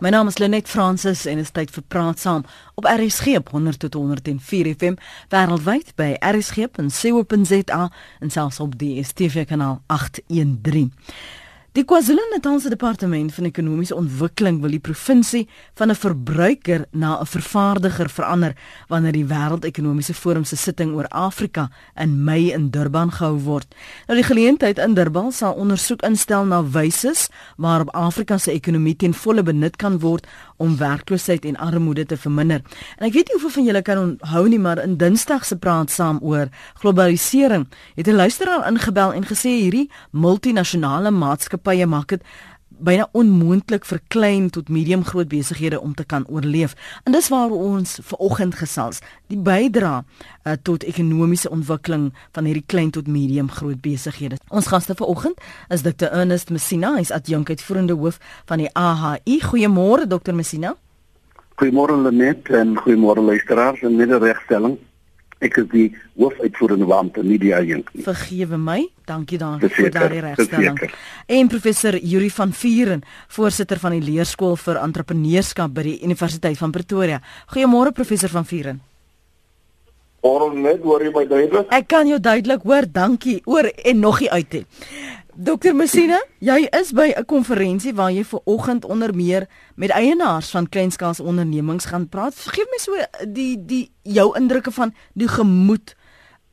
My naam is Lenet Fransis en is tyd vir praat saam op RSG op 100 tot 104 FM wêreldwyd by rsg.co.za en selfs op die DStv kanaal 813. Die KwaZulu-Natalse Departement van Ekonomiese Ontwikkeling wil die provinsie van 'n verbruiker na 'n vervaardiger verander wanneer die Wêreldekonomiese Forum se sitting oor Afrika in Mei in Durban gehou word. Nou die geleentheid in Durban sal ondersoek instel na wyse waarop Afrika se ekonomie ten volle benut kan word om werkloosheid en armoede te verminder. En ek weet nie hoeveel van julle kan onthou nie, maar in Dinsdag se praat saam oor globalisering het 'n luisteraar ingebel en gesê hierdie multinasjonale maatskappye maak dit byna onmoontlik vir klein tot medium groot besighede om te kan oorleef. En dis waar ons ver oggend gesels, die bydra uh, tot ekonomiese ontwikkeling van hierdie klein tot medium groot besighede. Ons gaste vir oggend is Dr. Ernest Messina, hy's adjunk uitvoerende hoof van die AHI. Goeiemôre Dr. Messina. Goeiemôre Lenet en goeiemôre luisteraars en nederigstelling. Ek is die hoofuitvoerende beampte Media Jink. Vergewe my. Dankie daarvoor vir daardie regstelling. En professor Yuri van Vieren, voorsitter van die leerskool vir entrepreneurskap by die Universiteit van Pretoria. Goeiemôre professor van Vieren. Oor net hoor jy my duidelik? Ek kan jou duidelik hoor. Dankie. Oor en nog nie uit nie. Dokter Messina, jy is by 'n konferensie waar jy ver oggend onder meer met eienaars van kleinskaalse ondernemings gaan praat. Geef my so die die jou indrukke van die gemoed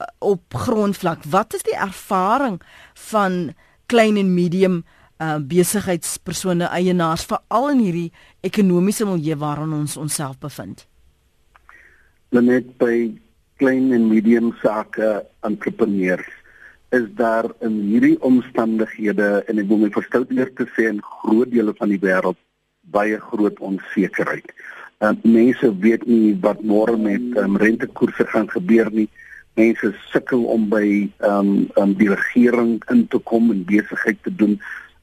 uh, op grondvlak. Wat is die ervaring van klein en medium uh, besigheidspersone eienaars veral in hierdie ekonomiese milieu waarin ons onsself bevind? Net by klein en medium sake entrepreneurs is daar in hierdie omstandighede en ek wil my verstout eer te sê in groot dele van die wêreld baie groot onsekerheid. Uh, mense weet nie wat môre met um, rentekoerse gaan gebeur nie. Mense sukkel om by um, um, die regering in te kom en besigheid te doen.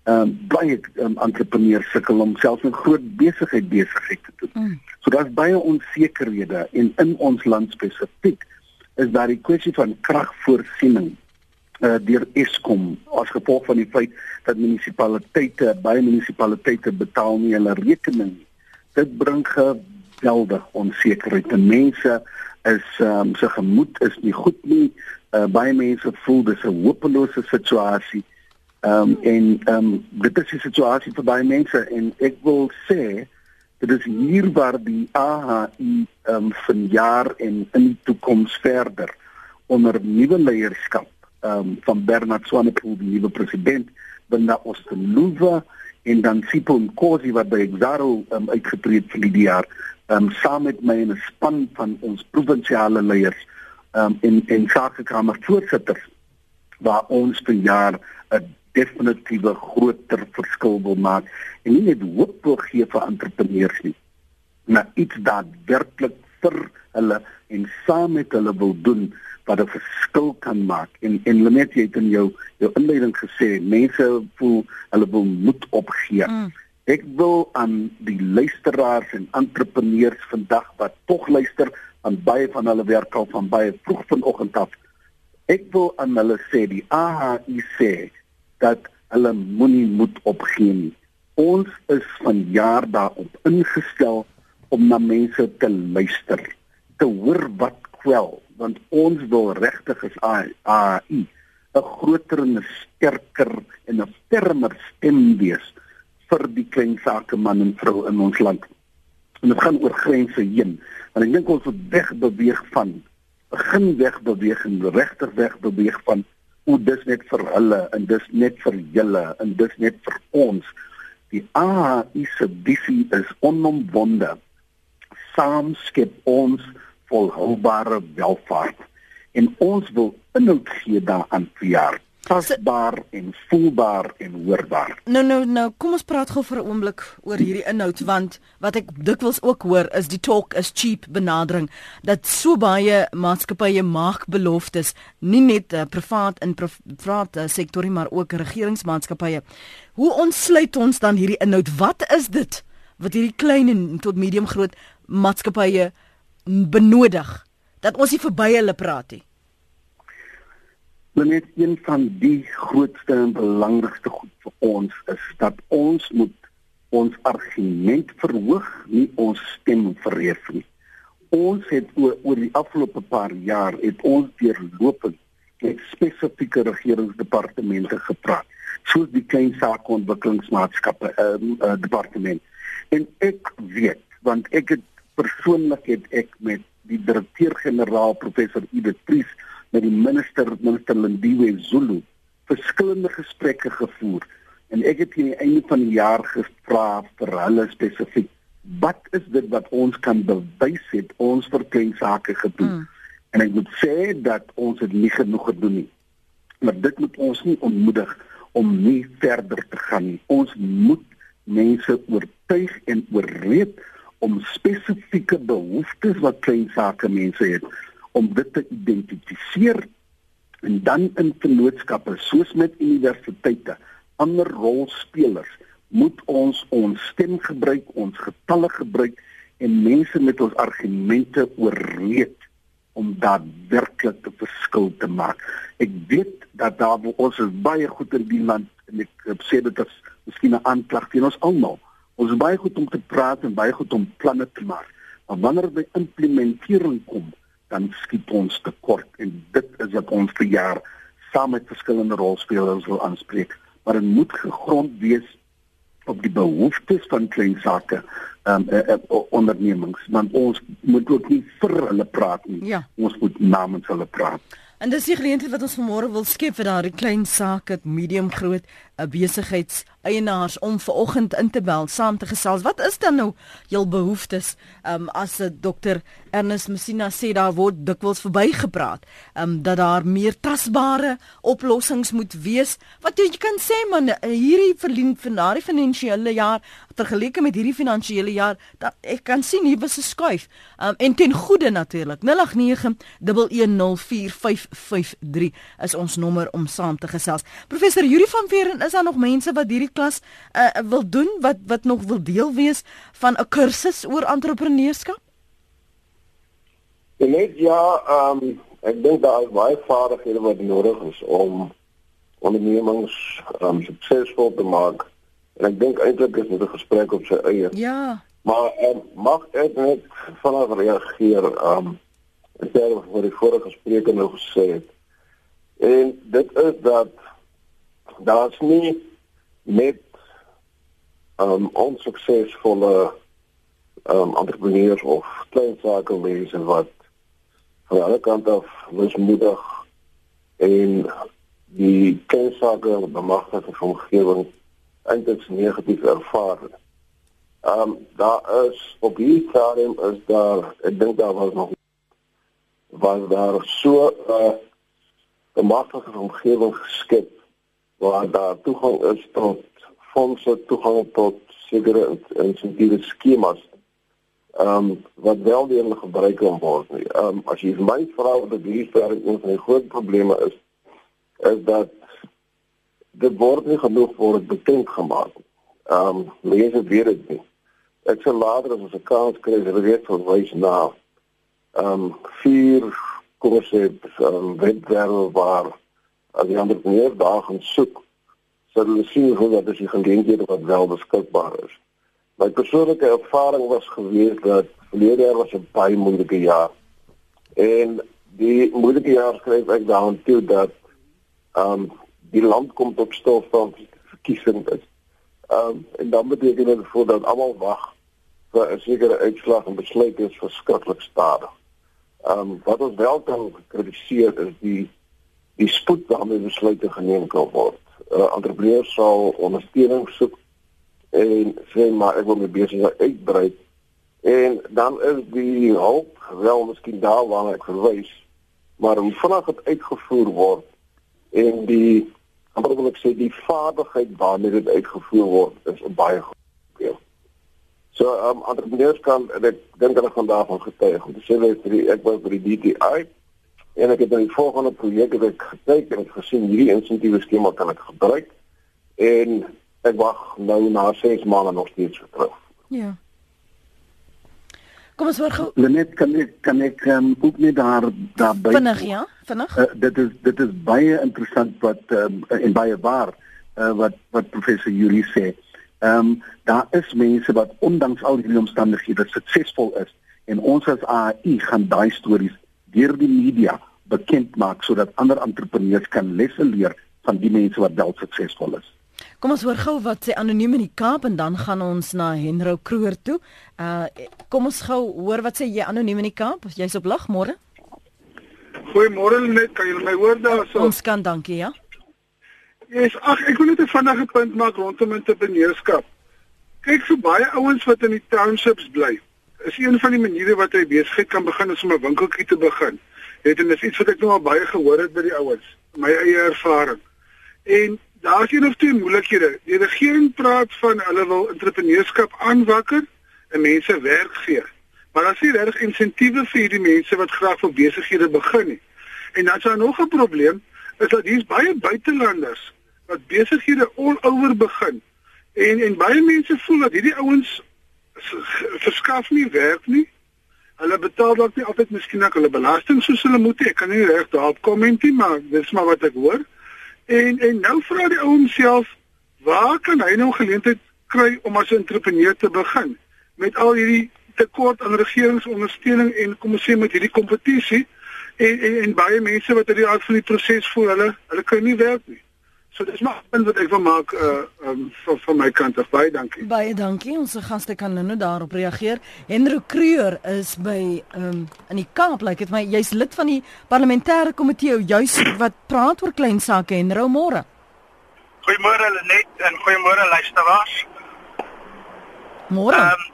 Um, baie um, entrepreneurs sukkel om selfs 'n groot besigheid besigheid te doen. Mm. So daar's baie onsekerhede en in ons land spesifiek is daar die kwessie van kragvoorsiening uh, deur Eskom as gevolg van die feit dat munisipaliteite baie munisipaliteite betaal nie hulle rekening nie. Dit bring geweldig onsekerheid te mense is um, se gemoed is nie goed nie. Uh, baie mense voel dis 'n hopelose situasie. Ehm um, en ehm um, dit is die situasie vir baie mense en ek wil sê dit is hier waar die AHI ehm um, van jaar en in die toekoms verder onder nuwe leierskap um, van Bernard Swanepoel die nuwe president binne Osteluva en dan Sipho Nkosi wat by Exaro um, uitgetree het vir die jaar um, saam met my en 'n span van ons provinsiale leiers um, en en sakekamer voorsitters waar ons vir jaar 'n definitiewe groter verskil wil maak en nie net hoop wil gee vir entrepreneurs nie maar iets daadwerklik vir hulle en saam met hulle wil doen wat 'n verskil kan maak. En en Lenet jy het in jou jou inleiding gesê mense voel hulle wil moed opgee. Mm. Ek wil aan die luisteraars en entrepreneurs vandag wat tog luister, aan baie van hulle werk al van baie vroeg vanoggend af. Ek wil aan hulle sê die AHI sê dat hulle moenie moed opgee nie. Ons is van jaar daarop ingestel om na mense te luister, te hoor wat kwel want ons wil regtig as AI 'n groter en sterker en 'n fermer stem wees vir die klein sake man en vrou in ons land. En dit gaan oor grense heen. Want ek dink ons moet weg beweeg van begin weg beweeg en regter weg beweeg van hoe dis net vir hulle en dis net vir julle en dis net vir ons. Die AI se visie is onomwonde. Saam skep ons volhoubare welvaart en ons wil inhoud gee daaraan vir jaar tasbaar en voelbaar en hoorbaar. Nou nou nou, kom ons praat gou vir 'n oomblik oor hierdie inhoud want wat ek dikwels ook hoor is die talk is cheap benadering dat so baie maatskappye maak beloftes, nie net uh, privaat in privaat uh, sektor maar ook regeringsmaatskappye. Hoe ontsluit ons dan hierdie inhoud? Wat is dit wat hierdie klein en tot medium groot maatskappye benodig dat ons nie verby hulle praat nie. Net een van die grootste en belangrikste goed vir ons is dat ons moet ons argument verhoog, nie ons stem verhef nie. Ons het oor, oor die afgelope paar jaar het ons deurlopend met spesifieke regeringsdepartemente gepraat, soos die klein sake ontwikkelingsmaatskappe ehm uh, uh, departement. En ek weet, want ek het persoonlik het ek met die direkteur-generaal professor Edith Priest met die minister minister Lindiwe Zulu verskillende gesprekke gevoer En ek het aan die einde van die jaar gevra vir hulle spesifiek wat is dit wat ons kan bewys het ons vir klein sake gedoen. Mm. En ek moet sê dat ons dit nie genoeg gedoen nie. Maar dit moet ons nie ontmoedig om nie verder te gaan nie. Ons moet mense oortuig en oorreed om spesifieke behoeftes wat klein sake mense het om dit te identifiseer en dan in vennootskappe soos met universiteite ander rolspelers moet ons ons stem gebruik, ons getalle gebruik en mense met ons argumente oorreed om daadwerklik 'n verskil te maak. Ek weet dat daar ons is baie goed in die land en ek sê dit as miskien 'n aanklag teen ons almal. Ons is baie goed om te praat en baie goed om planne te maak. Maar wanneer by implementering kom, dan skiet ons tekort en dit is wat ons vir jaar saam met verskillende rolspelers wil aanspreek maar dit moet gegrond wees op die behoeftes van klein sake um, uh, uh, ondernemings want ons moet ook nie vir hulle praat nie ja. ons moet namens hulle praat en dis die geleentheid wat ons vanmôre wil skep vir daardie klein sake medium groot 'n besigheids eienaars om ver oggend in te bel saam te gesels. Wat is dan nou jul behoeftes? Ehm um, as dokter Ernest Messina sê daar word dikwels verbygepraat, ehm um, dat daar meer tasbare oplossings moet wees. Wat jy kan sê man, hierdie verlien van daardie finansiële jaar vergeleke met hierdie finansiële jaar, dat ek kan sien hier was 'n skuif. Ehm um, en ten goeie natuurlik. 089104553 is ons nommer om saam te gesels. Professor Yuri van Veeren is daar nog mense wat hierdie klas uh, wil doen wat wat nog wil deel wees van 'n kursus oor entrepreneurskap? Net ja, ehm um, ek dink daar is baie vaardighede wat nodig is om ondernemings um, suksesvol te maak. En ek dink eintlik is dit 'n gesprek op sy eie. Ja. Maar um, mag ek net vanaand reageer ehm um, en sê wat die vorige spreker nou gesê het. En dit is dat daar's nie met um onsuksesvolle um entrepreneurs of klein sakemense wat van alle kante af mismoedig en die kensake bemagtigde omgewing eintlik negatief ervaar. Um daar is op hierdie stadium is daar ek dink daar was nog was daar so 'n uh, bemagtigde omgewing geskep waar daar toegang is tot fondse, toegang tot sekere insentiewe skemas. Ehm um, wat wel deur gebruik kan word. Ehm um, as jy my vra wat die hierdie een van die groot probleme is, is dat dit word nie genoeg word bekend gemaak. Ehm um, mense weet dit nie. Ek sal later as ons 'n kans kry, hulle weet verwys na ehm um, vier kurse ehm um, webwerwe waar as die meer daar gaan soek sal hulle sien hoe dat as jy geleenthede wat wel beskikbaar is. My persoonlike ervaring was gewees dat verlede jaar was 'n baie moeilike jaar. En die moeilike jaar skryf ek daarin toe dat ehm um, die land kom tot stilstand verkiesing is. Ehm um, en dan beteken dit voor dat almal wag vir 'n sekere uitslag en besluit is verskriklik stadig. Ehm um, wat ons wel kan kritiseer is die die spoed waarmee besluite geneem kan word. 'n uh, Entrepreneur sal ondersteuning soek en sê maar ek wil my besigheid uitbrei. En dan is die hulp wel miskien daar waar ek verwys, maar hoe vinnig dit uitgevoer word en die amper wil ek sê die vaardigheid waarmee dit uitgevoer word is baie probleem. So, um, entrepreneurs kan ek dink hulle gaan daarvan getuig. Te sê ek was by die DTI En ek het dan die volgende projek het ek gekyk en ek gesien hierdie insentiewe skema kan ek gebruik en ek wag nou na 6 maande nog steeds terug. Ja. Kom ons hoor gou. Net kan ek kan ek um, ook net daar daar by Vinnig ja, vinnig. Uh, dit is dit is baie interessant wat um, en baie waar uh, wat wat professor Yuri sê. Ehm um, daar is mense wat ondanks al hierdie omstandighede suksesvol is en ons as AI gaan daai stories deur die media bekend maak sodat ander entrepreneurs kan lesse leer van die mense wat wel suksesvol is. Kom ons hoor gou wat sê anoniem in die Kaap en dan gaan ons na Henro Kroer toe. Uh kom ons gou hoor wat sê jy anoniem in die Kaap? Jy's op lag môre? Goeiemôre net, kan jy my hoor daar so? Ons kan, dankie, ja. Yes, ag ek wil net 'n vinnige punt maak rondom entrepreneurskap. Kyk so baie ouens wat in die townships bly. Is een van die maniere wat hy besigheid kan begin is om 'n winkeltjie te begin. Dit en dis iets wat ek nou al baie gehoor het by die ouens, my eie ervaring. En daar's hier nog twee moeilikhede. Die regering praat van hulle wil entrepreneurskap aanwakker en mense werk gee. Maar as jy regtig insentiewe vir hierdie mense wat graag vir besighede begin nie. En dan is daar nog 'n probleem is dat hier's baie buitelanders wat besighede all over begin. En en baie mense voel dat hierdie ouens verskaf nie werk nie. Hulle betaal dalk nie altyd miskien ook hulle belasting soos hulle moet. Ek kan nie reg daarop kommenteer, maar dis maar wat ek hoor. En en nou vra die ou homself, waar kan hy nou geleentheid kry om as 'n entrepreneur te begin met al hierdie tekort aan regeringsondersteuning en kom ons sê met hierdie kompetisie en, en en baie mense wat uit die aard van die proses voel hulle hulle kan nie werk nie. So dis maar 'n punt wat ek wil maak uh um van van my kant af. Baie dankie. Baie dankie. Ons gaste kan nou daarop reageer. Henry Kreur is by um in die Kaap, lyk like dit my jy's lid van die parlementêre komitee juis wat praat oor klein sake en rou môre. Goeiemôre Lenet en goeiemôre luisteraars. Môre. Ehm um,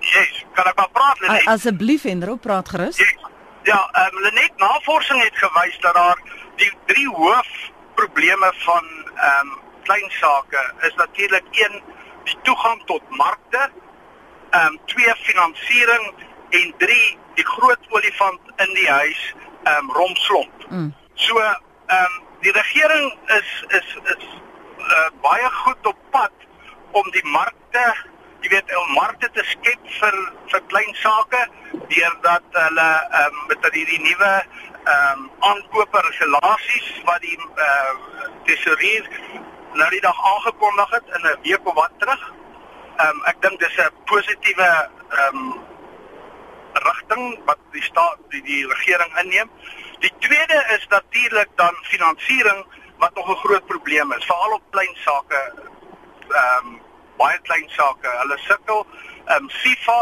yes, kan ek maar praat Lenet? Asseblief Henry, praat gerus. Yes. Ja, ehm um, Lenet, navorsing het gewys dat daar die drie hoof probleme van ehm um, klein sake is natuurlik een die toegang tot markte, ehm um, twee finansiering en drie die groot olifant in die huis, ehm um, romslomp. Mm. So ehm um, die regering is is is uh, baie goed op pad om die markte jy weet om markte te skep vir vir klein sake deurdat hulle ehm um, met hierdie nuwe ehm um, aankope regulasies wat die eh uh, tesourier nou die dag aangekondig het in 'n week of wat terug. Ehm um, ek dink dis 'n positiewe ehm um, rigting wat die staat die die regering inneem. Die tweede is natuurlik dan finansiering wat nog 'n groot probleem is, veral op klein sake ehm um, baie klein sake. Hulle sukkel ehm um, SIFA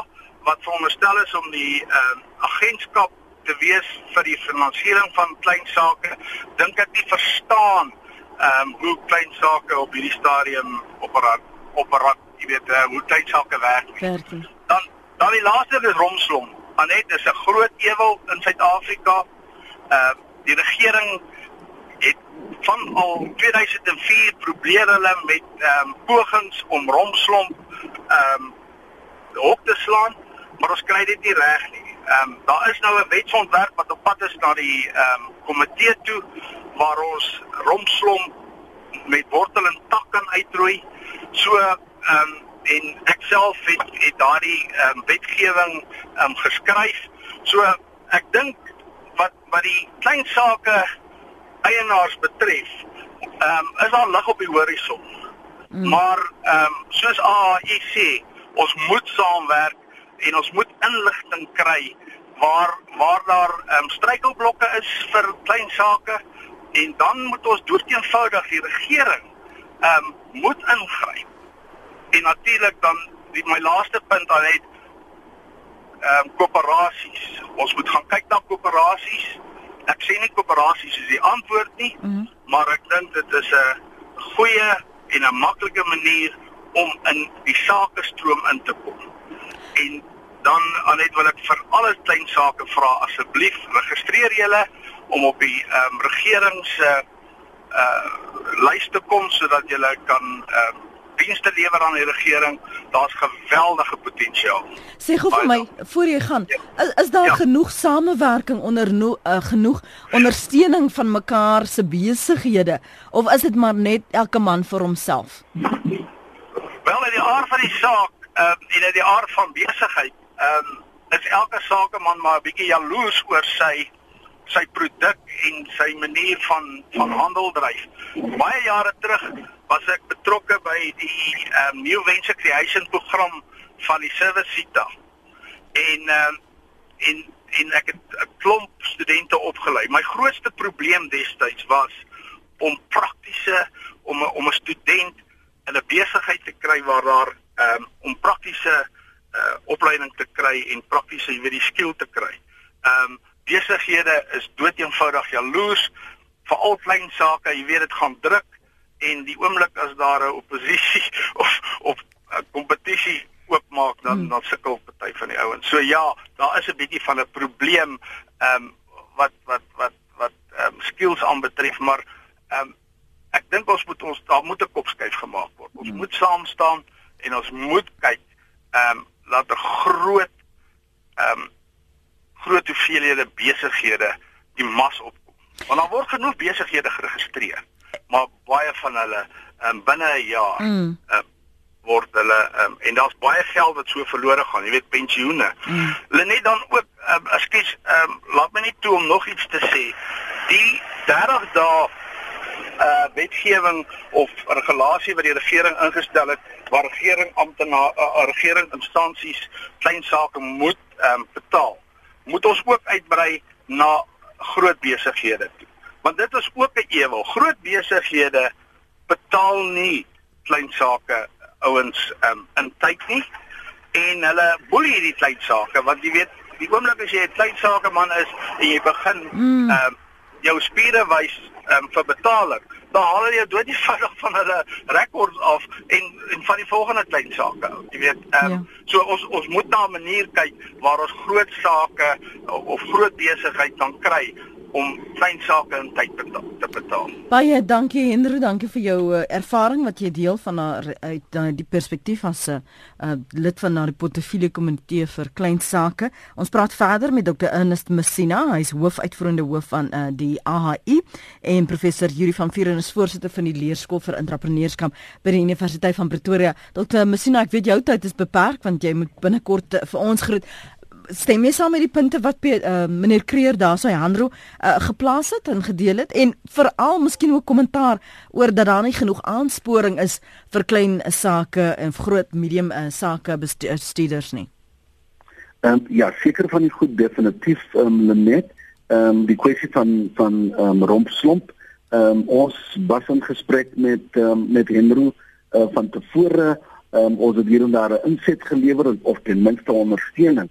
wat veronderstel is om die ehm um, agentskap te wees vir die finansiering van klein sake, dink ek nie verstaan ehm um, hoe klein sake op hierdie stadium operaat operaat, jy weet uh, hoe klein sake werk. Werk. Dan dan die laaste is Romslom. Anet is 'n groot ewel in Suid-Afrika. Ehm uh, die regering het van al 2004 probeer hulle met ehm um, pogings om Romslom ehm um, op te slaan, maar ons kry dit nie reg nie. Ehm um, daar is nou 'n wetsontwerp wat op pad is na die ehm um, komitee toe waar ons romslom met wortel en tak kan uitroei. So ehm um, en ek self het het daardie ehm um, wetgewing ehm um, geskryf. So ek dink wat wat die klein sake eienaars betref, ehm um, is daar lig op die horison. Mm. Maar ehm um, soos AIC, ons moet saamwerk en ons moet inligting kry waar waar daar ehm um, struikelblokke is vir klein sake en dan moet ons doeteenvoudig die regering ehm um, moet ingryp. En natuurlik dan die my laaste punt aan het ehm um, koöperasies. Ons moet gaan kyk na koöperasies. Ek sê nie koöperasies is die antwoord nie, mm -hmm. maar ek dink dit is 'n goeie en 'n maklike manier om in die sakestroom in te kom. En dan net wil ek vir alle klein sake vra asseblief registreer julle om op die ehm um, regering se uh, uh lys te kom sodat julle kan ehm uh, dienste lewer aan die regering. Daar's geweldige potensiaal. Sê gou vir my voor jy gaan, ja. is, is daar ja. genoeg samewerking onder no, uh, genoeg ondersteuning van mekaar se besighede of is dit maar net elke man vir homself? Wel, in die aard van die saak, ehm uh, en in die aard van besigheid ehm um, is elke sakeman maar 'n bietjie jaloers oor sy sy produk en sy manier van van handel dryf. Baie jare terug was ek betrokke by die um, New Venture Creation program van die Servicita. En um, en en ek het 'n klomp studente opgelei. My grootste probleem destyds was om praktiese om om 'n student in 'n besigheid te kry waar daar um, om praktiese uh, opleiding te kry en praktiese jy weet die skill te kry. Ehm um, besighede is doeteenvoudig jaloers vir al klein sake, jy weet dit gaan druk en die oomblik as daar 'n oppositie of of 'n kompetisie oopmaak dan hmm. dan sukkel party van die ouens. So ja, daar is 'n bietjie van 'n probleem ehm um, wat wat wat wat ehm um, skills aanbetref, maar ehm um, ek dink ons moet ons daar moet 'n kopskuif gemaak word. Ons hmm. moet saam staan en ons moet kyk ehm um, laat 'n groot ehm um, groot hoeveelhede besighede die mas opkom. Want daar word genoeg besighede geregistreer, maar baie van hulle um, binne 'n jaar mm. uh, word hulle um, en daar's baie geld wat so verlore gaan, jy weet pensioene. Mm. Hulle net dan ook um, ekskuus, um, laat my net toe om nog iets te sê. Die 30 dae uh wetgewing of regulasie wat die regering ingestel het waar regering amptenare uh, regering instansies klein sake moet um, betaal moet ons ook uitbrei na groot besighede toe. Want dit is ook 'n ewel. Groot besighede betaal nie klein sake ouens um, in tyd nie en hulle boelie hierdie klein sake want jy weet die oomblik as jy 'n klein sake man is en jy begin mm. um, jou spiere wys um, vir betaling dan haal hulle jou dood die vinnig van hulle rekords af en en van die volgende klein sake. Jy weet, ehm um, ja. so ons ons moet na 'n manier kyk waar ons groot sake of groot besigheid kan kry om klein sake in tyd te betaal. Baie dankie Hendro, dankie vir jou uh, ervaring wat jy deel van haar uit uh, die perspektief as 'n uh, lid van die portefeulje komitee vir klein sake. Ons praat verder met Dr Ernest Messina, hy is hoofuitvoerende hoof van uh, die AHI en professor Yuri van Vuren is voorsitter van die leerskool vir entrepreneurskap by die Universiteit van Pretoria. Dr Messina, ek weet jou tyd is beperk want jy moet binnekort vir ons groet stem jy saam met die punte wat uh, meneer Kreer daarso hy Handro uh, geplaas het en gedeel het en veral miskien ook kommentaar oor dat daar nie genoeg aansporing is vir klein sake en groot medium uh, sake bestuurders nie. Ehm um, ja, seker van die goed definitief ehm um, Lenet, ehm um, die kwessie van van ehm um, rompslomp. Ehm um, ons was in gesprek met um, met Henro uh, van tevore ehm um, ons het hier en daar 'n inset gelewer of ten minste ondersteuning.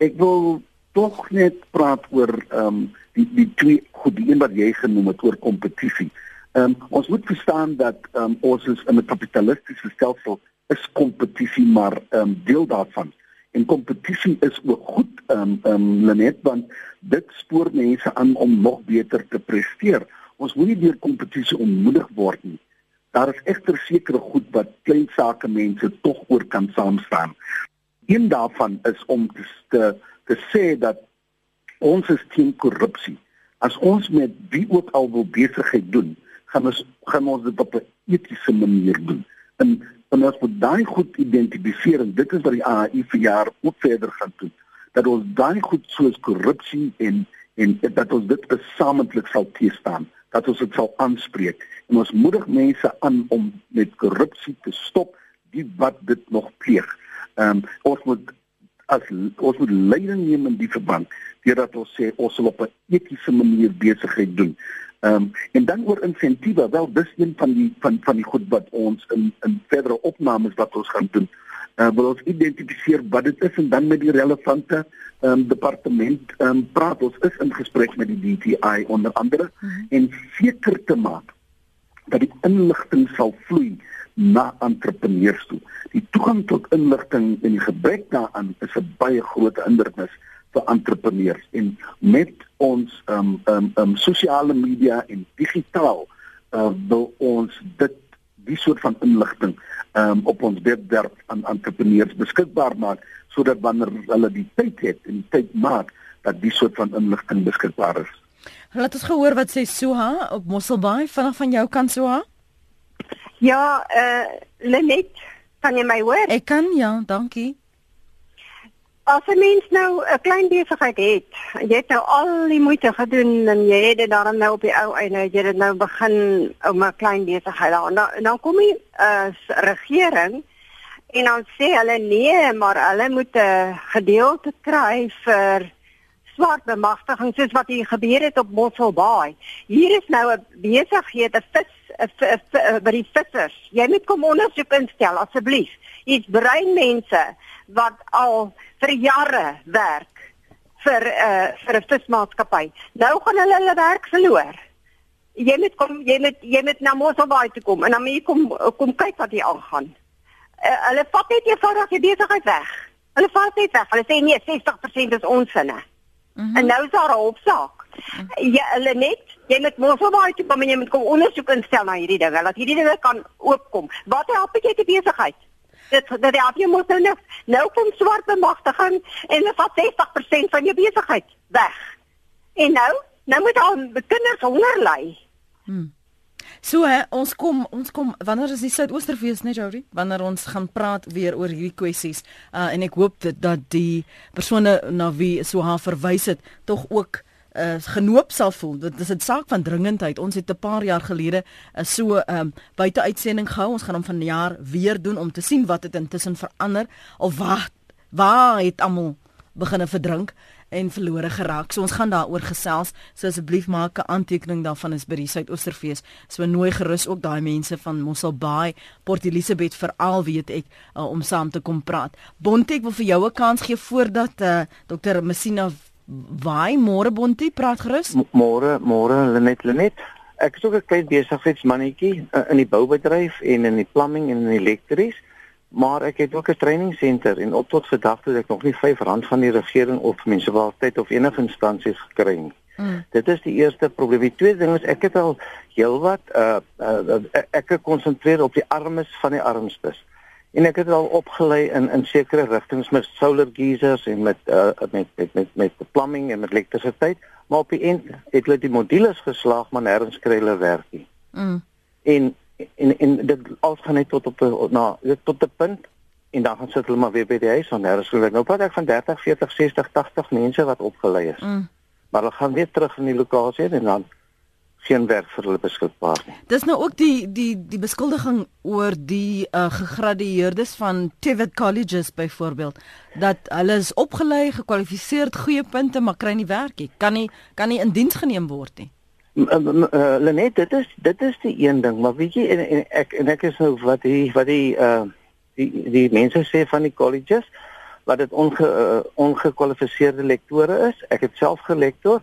Ek wil tog net praat oor ehm um, die die twee goed die een wat jy genoem het oor kompetisie. Ehm um, ons moet verstaan dat ehm um, ons is in 'n kapitalistiese stelsel is kompetisie maar ehm um, deel daarvan. En kompetisie is ook goed ehm um, ehm um, net want dit spoor mense aan om nog beter te presteer. Ons moet nie deur kompetisie ontmoedig word nie. Daar is egter sekere goed wat klein sake mense tog oor kan saam staan. Een daarvan is om te te, te sê dat ons is teen korrupsie. As ons met wie ook al wil besigheid doen, gaan ons gaan ons dit op 'n etiese manier doen. En en ons moet daai goed identifiseer en dit is wat die AI vir jaar ook verder gaan doen. Dat ons daai goed soos korrupsie en en dat ons dit gesamentlik sal teestaan, dat ons dit sal aanspreek. En ons moedig mense aan om met korrupsie te stop, die wat dit nog pleeg. Ehm um, ons moet as ons moet leiding neem in die verband deurdat ons sê ons sal op 'n etiese manier besigheid doen. Ehm um, en dan oor insentiewe, wel dis een van die van van die goed wat ons in in verdere opnames wat ons gaan doen. Uh, wil ons identifiseer wat dit is en dan met die relevante um, departement um, praat ons is in gesprek met die DTI onder andere mm -hmm. en seker te maak dat die inligting sal vloei na entrepreneurs toe. Die toegang tot inligting en die gebrek daaraan is 'n baie groot hindernis vir entrepreneurs en met ons ehm um, ehm um, um, sosiale media en digitaal uh, wil ons dit die soort van inligting ehm um, op ons webwerf aan entrepreneurs beskikbaar maak sodat wanneer hulle die tyd het en die tyd maak dat die soort van inligting beskikbaar is. Laat ons gehoor wat sê Suha op Mosselbaai vanaand van jou kant Suha. Ja, eh uh, Lenet, kan jy my hoor? Ek kan ja, dankie. As 'n mens nou 'n klein besigheid het, jy het nou al die moeite gedoen en jy het dit daarom nou op die ou einde jy het nou begin om 'n klein besigheid daar. Dan dan kom die uh, regering en dan sê hulle nee, maar hulle moet 'n gedeelte kry vir swart bemagtiging soos wat hier gebeur het op Mosselbaai. Hier is nou 'n besigheid, 'n vis by die vissers. Jy moet kom ondersoek instel asseblief. Hier's breinmense wat al vir jare werk vir 'n uh, vir 'n vismaatskappy. Nou gaan hulle hulle werk verloor. Jy moet kom jy moet jy moet na Mosselbaai toe kom en dan moet jy kom kom kyk wat hier aangaan. Uh, hulle vat net eenvoudig jy besigheid weg. Hulle vat net weg. Hulle sê nee, 60% is ons sinne. Mm -hmm. En nou is daar 'n hofsaak. Mm -hmm. Ja, hulle net, jy moet mos wel baie toe kom en jy moet kom ondersoek instel na hierdie dinge, dat hierdie dinge kan oopkom. Wat help jy te besigheid? Dit dat jy afie moet nou nou kom swart bemagtiging en hulle vat 60% van jou besigheid weg. En nou, nou moet al kinders honger ly. Hmm. So hè, ons kom ons kom wanneer is die Suidoosterfees net Jody? Wanneer ons gaan praat weer oor hierdie kwessies. Uh en ek hoop dat, dat die persone na wie so haar verwys het tog ook uh genoop sal voel. Dit is 'n saak van dringendheid. Ons het 'n paar jaar gelede uh, so um buite uitsending gehou. Ons gaan hom vanjaar weer doen om te sien wat het intussen verander of wat waar het almal begine verdrink en verlore geraak. So ons gaan daaroor gesels. So asseblief maak 'n aantekening daarvan is by die Suidoosterfees. So nooi gerus ook daai mense van Mossel Bay, Port Elizabeth veral weet ek uh, om saam te kom praat. Bontek wil vir jou 'n kans gee voordat uh, Dr. Messina Waai môre Bontek praat gerus. Môre, môre Lenet Lenet. Ek is ook 'n klein besigheidsmannetjie uh, in die boubedryf en in die plumbing en in die elektries. Maar ek het ook 'n training center en op tot vandag toe ek nog nie R5 van die regering of munisipaliteit of enige instansies gekry nie. Mm. Dit is die eerste probleem. Die tweede ding is ek het al heelwat uh, uh ek konsentreer op die armes van die armstes. En ek het al opgelei in in sekere rigtings met solar geysers en met uh met met met met plumbing en met elektrisiteit, maar op die eind het hulle die modules geslaag maar nêrens kry hulle werk nie. Mm. En en en dit alles gaan net tot op na tot 'n punt en dan gaan sit hulle maar weer by die huis van daar is hulle nou praat ek van 30 40 60 80 mense wat opgelei is. Mm. maar hulle gaan weer terug in die lokasie en dan geen werk vir hulle beskikbaar nie. Dis nou ook die die die beskuldiging oor die uh, gegradueerdes van Tivet colleges byvoorbeeld dat hulle is opgelei gekwalifiseerd goeie punte maar kry nie werk nie. Kan nie kan nie in diens geneem word nie uh, Lenet dit is dit is die een ding maar weet jy en, en ek en ek is nou wat die wat die uh die die mense sê van die colleges wat dit onge uh, ongekwalifiseerde lektore is. Ek het self gelektor.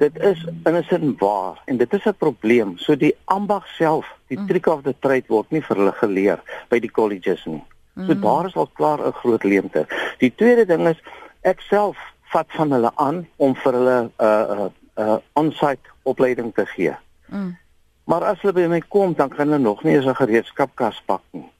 Dit is in 'n sin waar en dit is 'n probleem. So die ambag self die mm. trick of the trade word nie vir hulle geleer by die colleges nie. So mm. daar is al klaar 'n groot leemte. Die tweede ding is ek self vat van hulle aan om vir hulle uh uh, uh on-site opleiding te gee. Mm. Maar as hulle by my kom, dan kan hulle nog nie eens 'n gereedskapkas pak nie.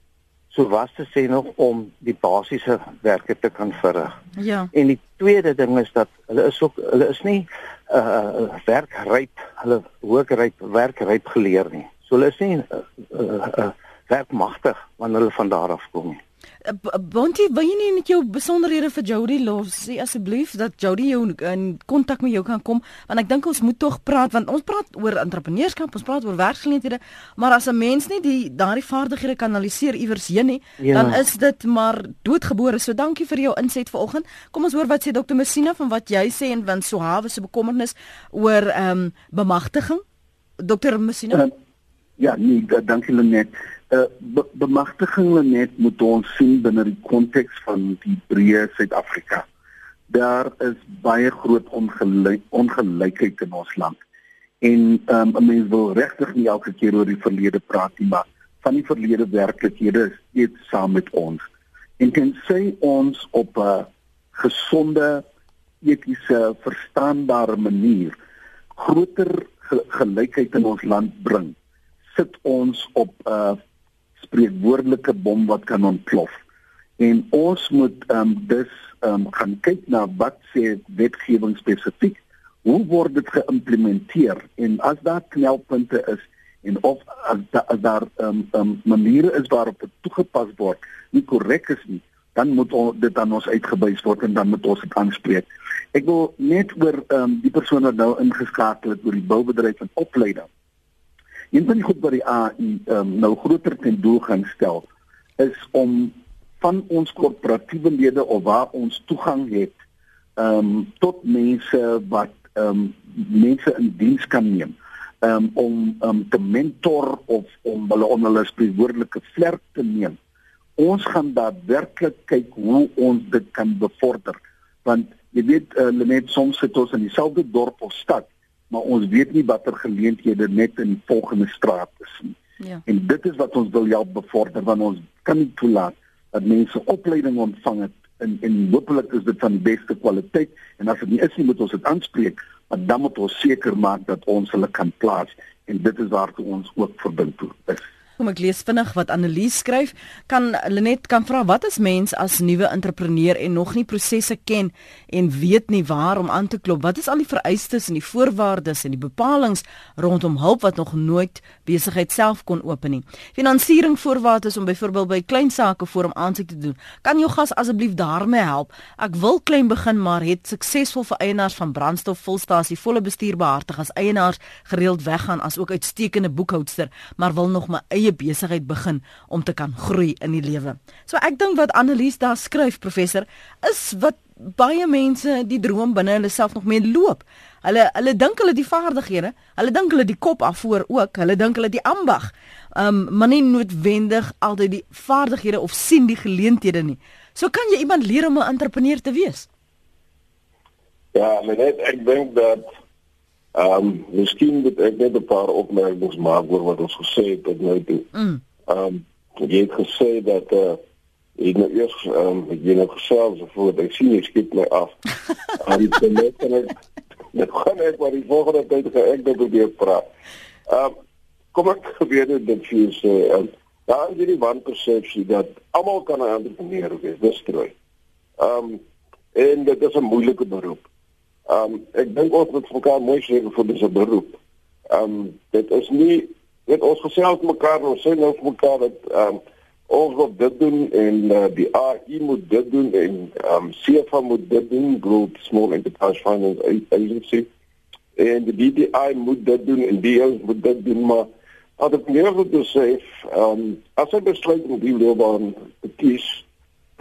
So was te sê nog om die basiese werke te kan verrig. Ja. En die tweede ding is dat hulle is ook hulle is nie uh werkryp, hulle hoogryp werkryp geleer nie. So hulle is nie uh, uh, uh werkmagtig wanneer hulle van daar af kom nie. Bontie, wil jy nie net jou besonderhede vir Jody los sê asseblief dat Jody jou in kontak met jou kan kom want ek dink ons moet tog praat want ons praat oor entrepreneurskap, ons praat oor werksgeleenthede, maar as 'n mens nie die daardie vaardighede kanaliseer iewers heen nie, ja. dan is dit maar doodgebore. So dankie vir jou inset vanoggend. Kom ons hoor wat sê Dr. Messina van wat jy sê en want so hawe se bekommernis oor ehm um, bemagtiging. Dr. Messina. Uh, ja, nee, dankie Lenet. Uh, be bemagtiging net moet ons sien binne die konteks van die breë Suid-Afrika. Daar is baie groot ongelyk ongelykheid in ons land. En um, mense wil regtig nie elke keer oor die verlede praat nie, maar van die verlede werklikhede is steeds saam met ons. En kan sê ons op 'n gesonde, etiese, verstaanbare manier groter gelykheid in ons land bring sit ons op 'n uh, spreekwoordelike bom wat kan ontplof. En ons moet ehm um, dus ehm um, gaan kyk na wat sê wetgewing spesifiek. Hoe word dit geïmplementeer en as daar knelpunte is en of as, da, as daar ehm um, um, maniere is waarop dit toegepas word, nie korrek is nie, dan moet ons dit aan ons uitgebuis word en dan moet ons dit aanspreek. Ek wil net oor ehm um, die persoon wat nou ingeskakel het oor die boubedryf en opleiding. Een van die goed wat die AI ehm um, nou groter ten doel gaan stel is om van ons korporatiewe lede of waar ons toegang het ehm um, tot mense wat ehm um, mense in diens kan neem um, om um, te mentor of om hulle onder hulle spesifieke vlerk te neem. Ons gaan daadwerklik kyk hoe ons dit kan bevorder want jy weet uh, net soms sit ons in dieselfde dorp of stad maar ons weet nie watter geleenthede net in die volgende straat is nie. Ja. En dit is wat ons wil help bevorder want ons kan nie toelaat dat mense opleiding ontvang het en en hopelik is dit van die beste kwaliteit en as dit nie is nie moet ons dit aanspreek maar dan moet ons seker maak dat ons hulle kan plaas en dit is waartoe ons ook verbind toe is Kom ek lees vinnig wat Annelies skryf. Kan Lenet kan vra wat is mens as nuwe entrepreneur en nog nie prosesse ken en weet nie waar om aan te klop? Wat is al die vereistes en die voorwaardes en die bepalinge rondom hulp wat nog nooit besigheid self kon open nie? Finansiering voorwaardes om byvoorbeeld by klein sake forum aansoek te doen. Kan jou gas asseblief daarmee help? Ek wil klein begin maar het suksesvol vir eienaars van brandstof volstasie volle bestuur behartig as eienaars gereeld weggaan as ook uitstekende boekhoudster, maar wil nog my eie besigheid begin om te kan groei in die lewe. So ek dink wat Annelies daar skryf professor is wat baie mense die droom binne hulle self nog mee loop. Hulle hulle dink hulle die vaardighede, hulle dink hulle die kop af voor ook, hulle dink hulle die ambag. Um maar nie noodwendig altyd die vaardighede of sien die geleenthede nie. So kan jy iemand leer om 'n entrepreneur te wees? Ja, net ek dink dat Ehm um, miskien moet ek net 'n paar opmerkings maak oor wat ons gesê het tot nou toe. Mm. Ehm um, jy het gesê dat eh uh, ek nou eers ehm um, jy nou gesels voor ek sien jy skiet my af. Ehm um, net kan ek net gaan ek maar die volgende tyd gaan ek dit probeer praat. Ehm um, kom ek gebeur dit vir jou sê en daar is hierdie wanpersepsie dat almal kan 'n entrepreneur wees, dis true. Ehm um, en dit is 'n moeilike beroep. Ehm um, ek dink ons moet mekaar mooi sê vir dis 'n beroep. Ehm um, dit is nie net ons gesels mekaar ons sê nou vir mekaar dat ehm um, ons moet dit doen en uh, die AI moet dit doen en ehm um, CFA moet dit doen Group Small Enterprise Finance Agency en die DTI moet dit doen en die ons moet dit doen maar wat ek meer wil sê ehm um, as ek besluit om die loopbaan te kies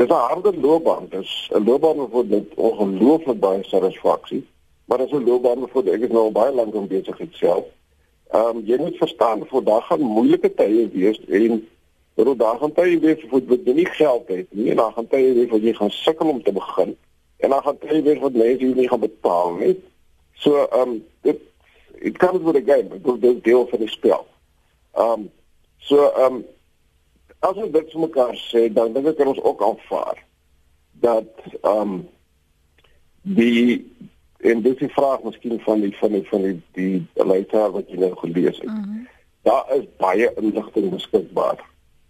Dit is 'n harde loopbaan. Dit is 'n loopbaan wat met ongelooflik baie satisfaksie, maar is 'n loopbaan wat ek nou baie lank om besig het self. Ehm um, jy moet verstaan voor daar gaan moeilike tye wees en oor daar gaan tye wees wat jy nie geld het nie. En daar gaan tye wees wat jy gaan sukkel om te begin. En dan gaan tye wees wat mense nie gaan betaal nie. So ehm um, dit it comes with a game. Dit is deel van die spel. Ehm um, so ehm um, as ons dit vir mekaar sê, dan dink ek ons ook aanvaar dat ehm um, die en dis die vraag miskien van die van die van die die leiter wat jy nou gelees het. Mm -hmm. Daar is baie inligting beskikbaar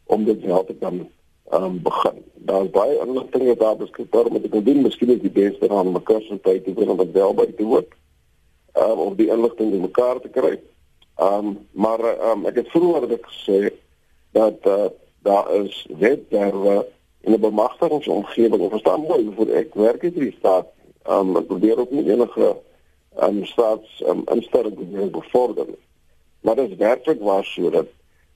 om dit help te kan ehm um, begin. Daar is baie inligting wat daar beskikbaar om dit te doen. Miskien is die beste aan mekaar se tyd te doen om dit wel by te doen. Ehm um, om die inligting in mekaar te kry. Ehm um, maar ehm um, ek het vroeër dit gesê dat uh, daar is wetterwe in 'n bemagtigingsomgewing. Ek verstaan mooi voor ek werk in die staat. Um ek probeer ook nie enige um staats um instelling te bevorder. Maar dit is werklik waar so dat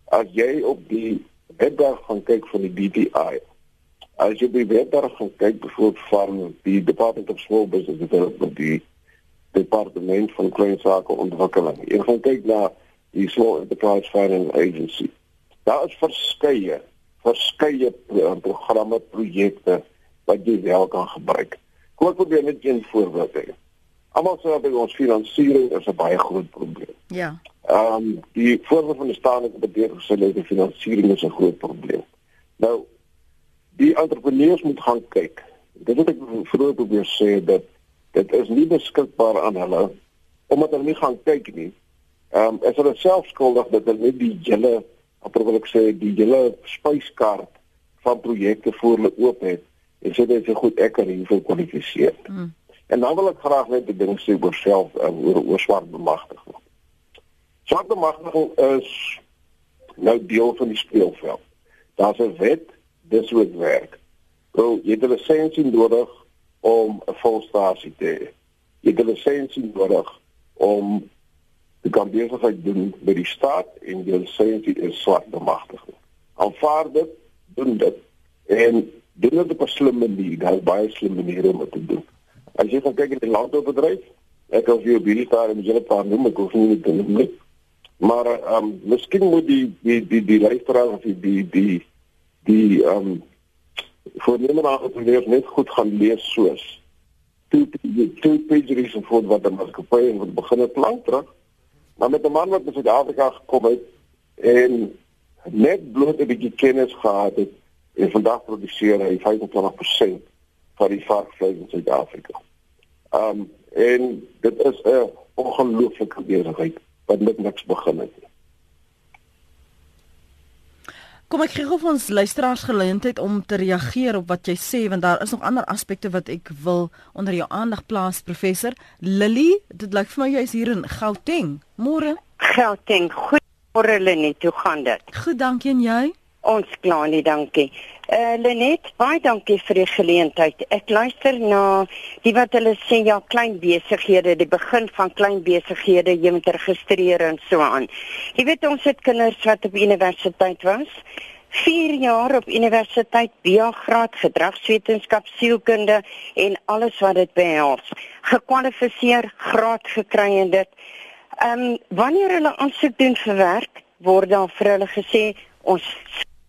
as jy op die webwerf gaan kyk van die DTI as jy by webwerf gaan kyk byvoorbeeld van die Department of Small Business Development die departement van klein sake ontwikkeling. Jy gaan kyk na die Small Enterprise Finance Agency. Daar is verskeie verskeie programme, projekte wat jy wel kan gebruik. Kom ek probeer net een voorbeeld hê. Almal sê dat ons finansiering is 'n baie groot probleem. Ja. Ehm um, die voorbeeld van die staande bedryf gesê dat finansiering is 'n groot probleem. Nou die entrepreneurs moet gaan kyk. Dit wat ek vroeër probeer sê dat dit is nie beskikbaar aan hulle omdat hulle nie gaan kyk nie. Ehm um, is hulle self skuldig dat hulle nie die hele amper wil ek sê die hele spyskaart van projekte voor hulle oop het en sê dit is goed ek kan hiervoor kwalifiseer. Mm. En dan wil ek graag net 'n ding sê oor self um, oor oor swart bemagtiging. Swart bemagtiging is nou deel van die speelveld. Daar's 'n wet, dis hoe dit werk. So jy het 'n lisensie nodig om 'n volstasie te hê. Jy het 'n lisensie nodig om die kan besigheid doen by die staat en die lisensie is swart bemagtiging. Aanvaar dit, doen dit en doen dit op 'n slim manier, daar is baie slim maniere om dit te doen. As jy kyk in die landboubedryf, ek het vir hierdie paar en julle paar noem, ek hoef nie te noem nie. Maar ehm um, miskien moet die die die die luisteraar of die die die die ehm um, voornemende entrepreneurs net goed gaan lees soos two two page reason for wat dan as gepaai en wat begin het lank terug. Maar met 'n man wat in Suid-Afrika gekom het en net bloot 'n bietjie kennis gehad het en vandag produseer hy 25% van die varkvleis in Suid-Afrika. Um en dit is 'n ongelooflike besigheid wat net niks begin het nie. Kom ek gee gou vir ons luisteraars geleentheid om te reageer op wat jy sê want daar is nog ander aspekte wat ek wil onder jou aandag plaas professor. Lily dit lyk vir my jy is hier in Gauteng. Môre? Gauteng. Goeiemôre Lenet hoe gaan dit? Goed dankie. En jy? Ons klaar nie, dankie. Eh uh, Lenet, baie dankie vir die geleentheid. Ek luister na die wat hulle sê ja, klein besighede, die begin van klein besighede, jy moet registreer en so aan. Jy weet ons het kinders wat op universiteit was. 4 jaar op universiteit, biograad, gedragswetenskap, sielkunde en alles wat dit behels. Gekwalifiseer, graad gekry en dit. Ehm um, wanneer hulle aansoek doen vir werk, word daar vir hulle gesê ons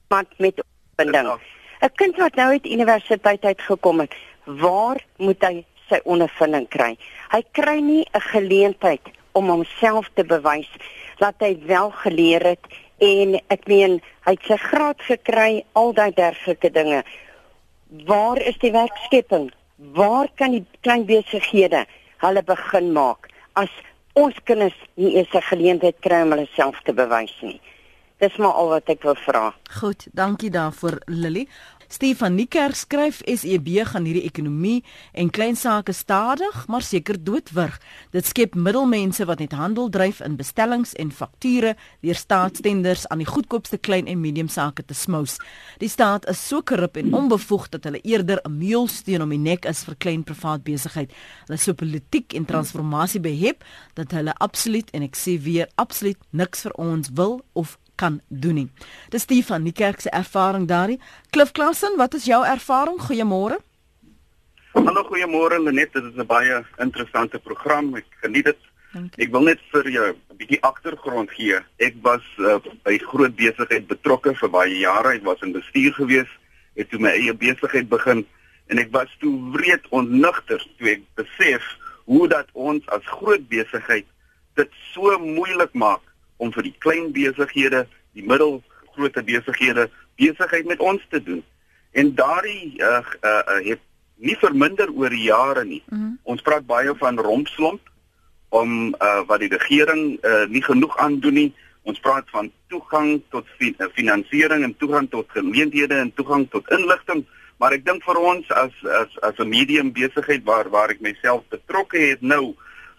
iemand met opleiding. 'n Kind wat nou uit universiteit uit gekom het, waar moet hy sy ondervinding kry? Hy kry nie 'n geleentheid om homself te bewys dat hy wel geleer het en ek meen hy het sy graad gekry, al daai dergelike dinge. Waar is die werkskepping? Waar kan die klein besighede hulle begin maak as ons kinders nie eens 'n geleentheid kry om hulle self te bewys nie? Dis maar al wat ek wil vra. Goed, dankie daarvoor Lily. Stefan Niekerk skryf SEB gaan hierdie ekonomie en klein sake stadig maar seker doodwurg. Dit skep middelmense wat net handel dryf in bestellings en fakture deur staatstenders aan die goedkoopste klein en medium sake te smous. Die staat is so korrup en onbevoegd dat hulle eerder 'n meulsteen om die nek is vir klein privaat besigheid. Hulle so politiek en transformasie behep dat hulle absoluut en ek sê weer absoluut niks vir ons wil of kan doen nie. Dis Stefan, die kerk se ervaring daarin. Cliff Klassen, wat is jou ervaring? Goeiemôre. Hallo, goeiemôre Lenet. Dit is 'n baie interessante program. Ek geniet dit. Ek wil net vir jou 'n bietjie agtergrond gee. Ek was uh, by groot besigheid betrokke vir baie jare. Ek was in bestuur gewees, het toe my eie besigheid begin en ek was toe wreed ontnigter toe ek besef hoe dat ons as groot besigheid dit so moeilik maak om vir die klein besighede, die middelgroot besighede besigheid met ons te doen. En daardie uh, uh, uh, het nie verminder oor die jare nie. Mm -hmm. Ons praat baie van rompslomp om uh, wat die regering uh, nie genoeg aandoen nie. Ons praat van toegang tot fi uh, finansiering en toegang tot geleenthede en toegang tot inligting. Maar ek dink vir ons as as as 'n medium besigheid waar waar ek myself betrokke het nou,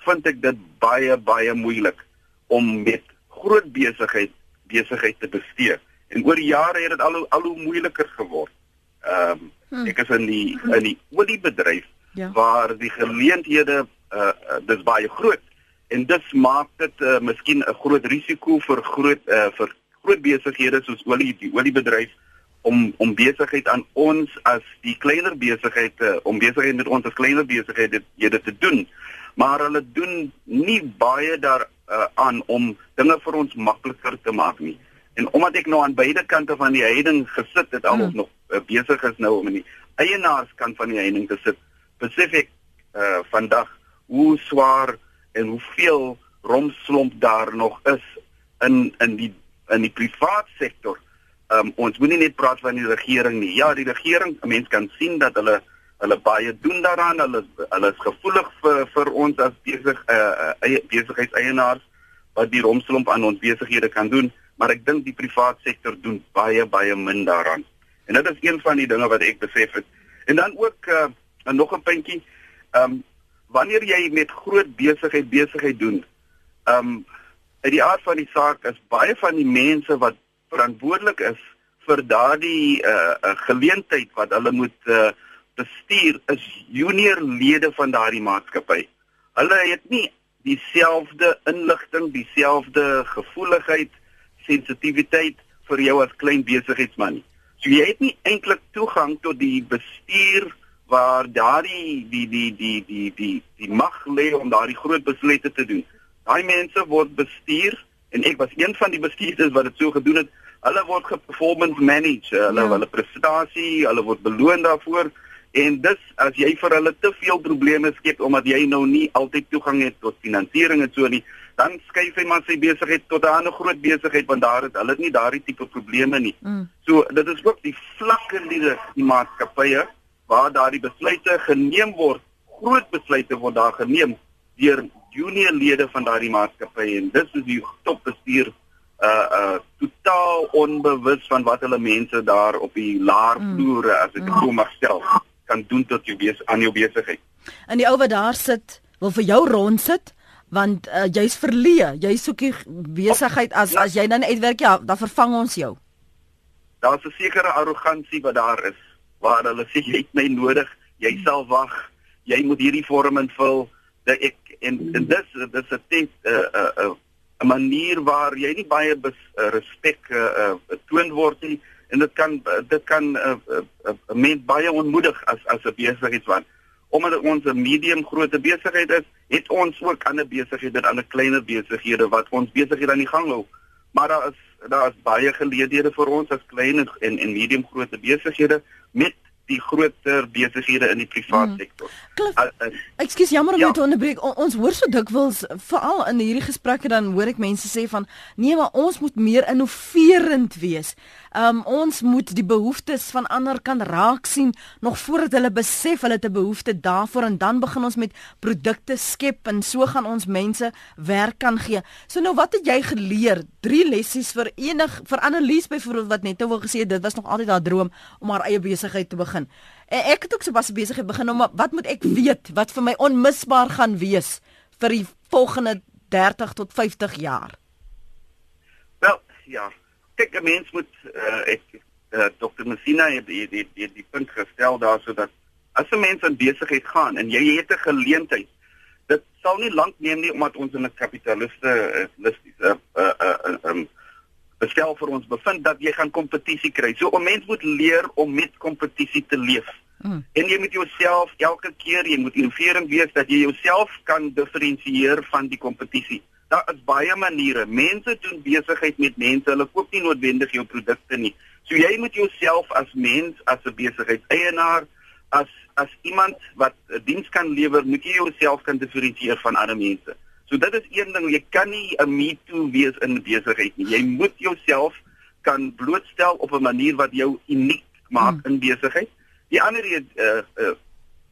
vind ek dit baie baie moeilik om met groot besigheid besigheid te bestee. En oor die jare het dit al al hoe moeiliker geword. Ehm um, hmm. ek is in die in die oliebedryf ja. waar die geleenthede uh, uh dis baie groot en dit maak dit uh, miskien 'n groot risiko vir groot uh vir groot besighede soos olie die oliebedryf om om besigheid aan ons as die kleiner besigheid uh, om besigheid met ons as kleiner besighede dit te doen. Maar hulle doen nie baie daar uh, aan om dinge vir ons makliker te maak nie. En omdat ek nou aan beide kante van die heining gesit het, al ons hmm. nog uh, besig is nou om in die eienaarskant van die heining te sit, besef ek uh, vandag hoe swaar en hoeveel romslomp daar nog is in in die in die privaat sektor. Um, ons moenie net praat van die regering nie. Ja, die regering, 'n mens kan sien dat hulle hulle baie doen daaraan. Hulle hulle is gevoelig vir vir ons as besig eh uh, besigheidseienaars wat die romslomp aan ons besighede kan doen, maar ek dink die privaat sektor doen baie baie min daaraan. En dit is een van die dinge wat ek besef het. En dan ook uh, nog 'n puntjie. Ehm um, wanneer jy met groot besigheid besigheid doen, ehm um, uit die aard van die saak is baie van die mense wat verantwoordelik is vir daardie uh geleentheid wat hulle moet uh, bestuur is junior lede van daardie maatskappy. Hulle het nie dieselfde inligting, dieselfde gevoeligheid, sensitiwiteit vir jou as klein besigheidsman nie. So jy het nie eintlik toegang tot die bestuur waar daardie die die die die die die mag lê om daardie groot besluite te doen. Daai mense word bestuur en ek was een van die bestuurders wat dit so gedoen het. Hulle word geperformance manage, hulle ja. hulle prestasie, hulle word beloon daarvoor en dis as jy vir hulle te veel probleme skep omdat jy nou nie altyd toegang het tot finansiering en so nie, dan skuif hy maar sy besigheid tot 'n ander groot besigheid want daar het hulle nie daardie tipe probleme nie. Mm. So dit is ook die vlakke in die, maatskappye waar daardie besluite geneem word, groot besluite word daar geneem deur junior lede van daardie maatskappy en dis is die topbestuur uh uh totaal onbewus van wat hulle mense daar op die laer mm. vloere as ek dit mm. so mag stel kan doen tot jou bes aan jou besigheid. En die ou wat daar sit wil vir jou rond sit want uh, jy's verleë, jy soek die besigheid as as jy dan uitwerk ja, dan vervang ons jou. Daar's 'n sekere arrogansie wat daar is waar hulle sê jy het my nodig, jy sal wag, jy moet hierdie vorm invul dat ek en, en dis dis 'n tent 'n uh, 'n uh, uh, 'n manier waar jy nie baie bes, uh, respek uh, uh, toon word nie en dit kan dit kan 'n uh, uh, uh, mens baie onmoedig as as 'n besigheidsman omdat ons 'n medium grootte besigheid is het ons ook ander besighede en ander kleiner besighede wat ons besighede aan die gang hou maar daar is daar is baie geleenthede vir ons as klein en en medium grootte besighede met die groter besighede in die privaat hmm. sektor. Hmm. Ekskuus, jammer om ja. te onderbreek. O, ons hoor so dikwels veral in hierdie gesprekke dan hoor ek mense sê van nee, maar ons moet meer innoverend wees. Um ons moet die behoeftes van ander kan raak sien nog voordat hulle besef hulle het 'n behoefte daarvoor en dan begin ons met produkte skep en so gaan ons mense werk kan gee. So nou wat het jy geleer? Drie lessies vir enig vir Annelies byvoorbeeld wat net nou wou gesê dit was nog altyd haar droom om haar eie besigheid te begin. Ek het ook so pas besigheid begin om wat moet ek weet wat vir my onmisbaar gaan wees vir die volgende 30 tot 50 jaar? Wel, ja kyk 'n mens moet uh, ek uh, Dr. Messina het die die die, die punt gestel daar sodat as 'n mens in besigheid gaan en jy het 'n geleentheid dit sal nie lank neem nie omdat ons in 'n kapitaliste listiese uh, uh, uh, um, bestel vir ons bevind dat jy gaan kompetisie kry. So 'n mens moet leer om met kompetisie te leef. Mm. En jy moet jouself elke keer, jy moet innoverend wees dat jy jouself kan diferensieer van die kompetisie. Daar is baie maniere. Mense doen besigheid met mense. Hulle koop nie noodwendig jou produkte nie. So jy moet jouself as mens, as 'n besigheidseienaar, as as iemand wat 'n diens kan lewer, moet jy jouself kan diferensieer van ander mense. So dit is een ding, jy kan nie 'n me too wees in besigheid nie. Jy moet jouself kan blootstel op 'n manier wat jou uniek maak hmm. in besigheid. Die ander is uh uh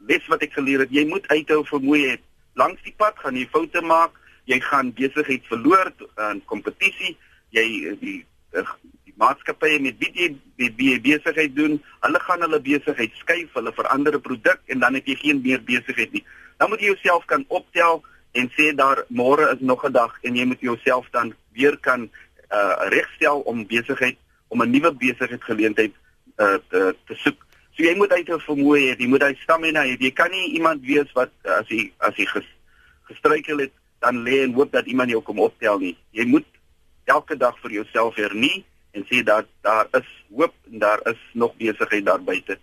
les wat ek geleer het, jy moet uithou vermoei het. Langs die pad gaan jy foute maak jy gaan besigheid verloor in kompetisie, jy die die, die maatskappye met wie jy die, die besigheid doen, hulle gaan hulle besigheid skuif, hulle verander 'n produk en dan het jy geen meer besigheid nie. Dan moet jy jouself kan optel en sê daar môre is nog 'n dag en jy moet jouself dan weer kan uh regstel om besigheid om 'n nuwe besigheidsgeleentheid uh te, te soek. So jy moet uit 'n vermoë hê, jy moet uit stamina hê. Jy kan nie iemand wees wat as jy as jy gestruikel het dan lê en hoop dat iemand jou kom optel nie. Jy moet elke dag vir jouself hernie en sê dat daar is hoop en daar is nog besigheid daar buite.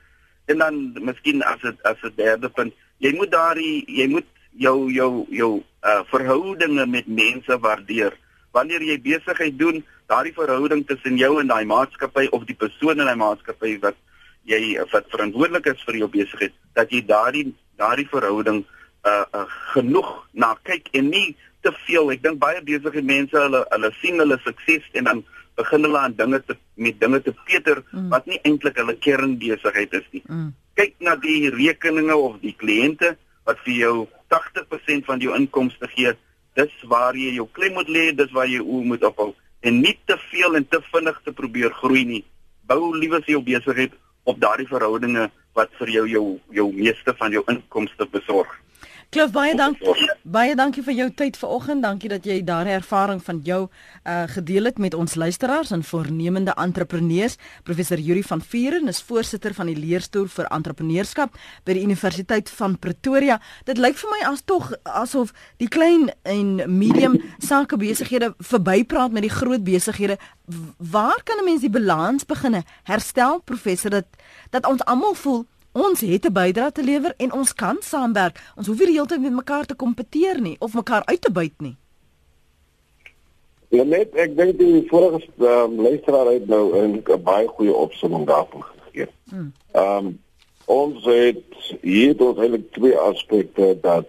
En dan miskien as dit as 'n derde punt, jy moet daardie jy moet jou jou jou uh verhoudinge met mense waardeer. Wanneer jy besigheid doen, daardie verhouding tussen jou en daai maatskappy of die persoon in daai maatskappy wat jy wat verantwoordelik is vir jou besigheid, dat jy daardie daardie verhouding uh, uh genoeg na kyk en nie te veel. Ek dink baie besige mense hulle hulle sien hulle sukses en dan begin hulle aan dinge te met dinge te peter mm. wat nie eintlik hulle kernbesigheid is nie. Mm. Kyk na die rekeninge of die kliënte wat vir jou 80% van jou inkomste gee. Dis waar jy jou klem moet lê, dis waar jy oë moet ophou en nie te veel en te vinnig te probeer groei nie. Bou liewer jou besigheid op daardie verhoudinge wat vir jou jou jou meeste van jou inkomste besorg. Klif baie dankie. Baie dankie vir jou tyd vanoggend. Dankie dat jy daardie ervaring van jou uh gedeel het met ons luisteraars en voornemende entrepreneurs. Professor Yuri van Vuren is voorsitter van die leerstoel vir entrepreneurskap by die Universiteit van Pretoria. Dit lyk vir my as tog asof die klein en medium sake besighede verbypraat met die groot besighede. Waar kan 'n mens die balans begin herstel professor dat dat ons almal voel Ons het 'n bydrae te lewer en ons kan saamwerk. Ons hoef nie die hele tyd met mekaar te kompeteer nie of mekaar uit te buit nie. Ja net, ek dink die vorige um, luisteraar het nou 'n baie goeie opsomming daarvan gegee. Hmm. Ehm um, ons het hier tot eintlik twee aspekte dat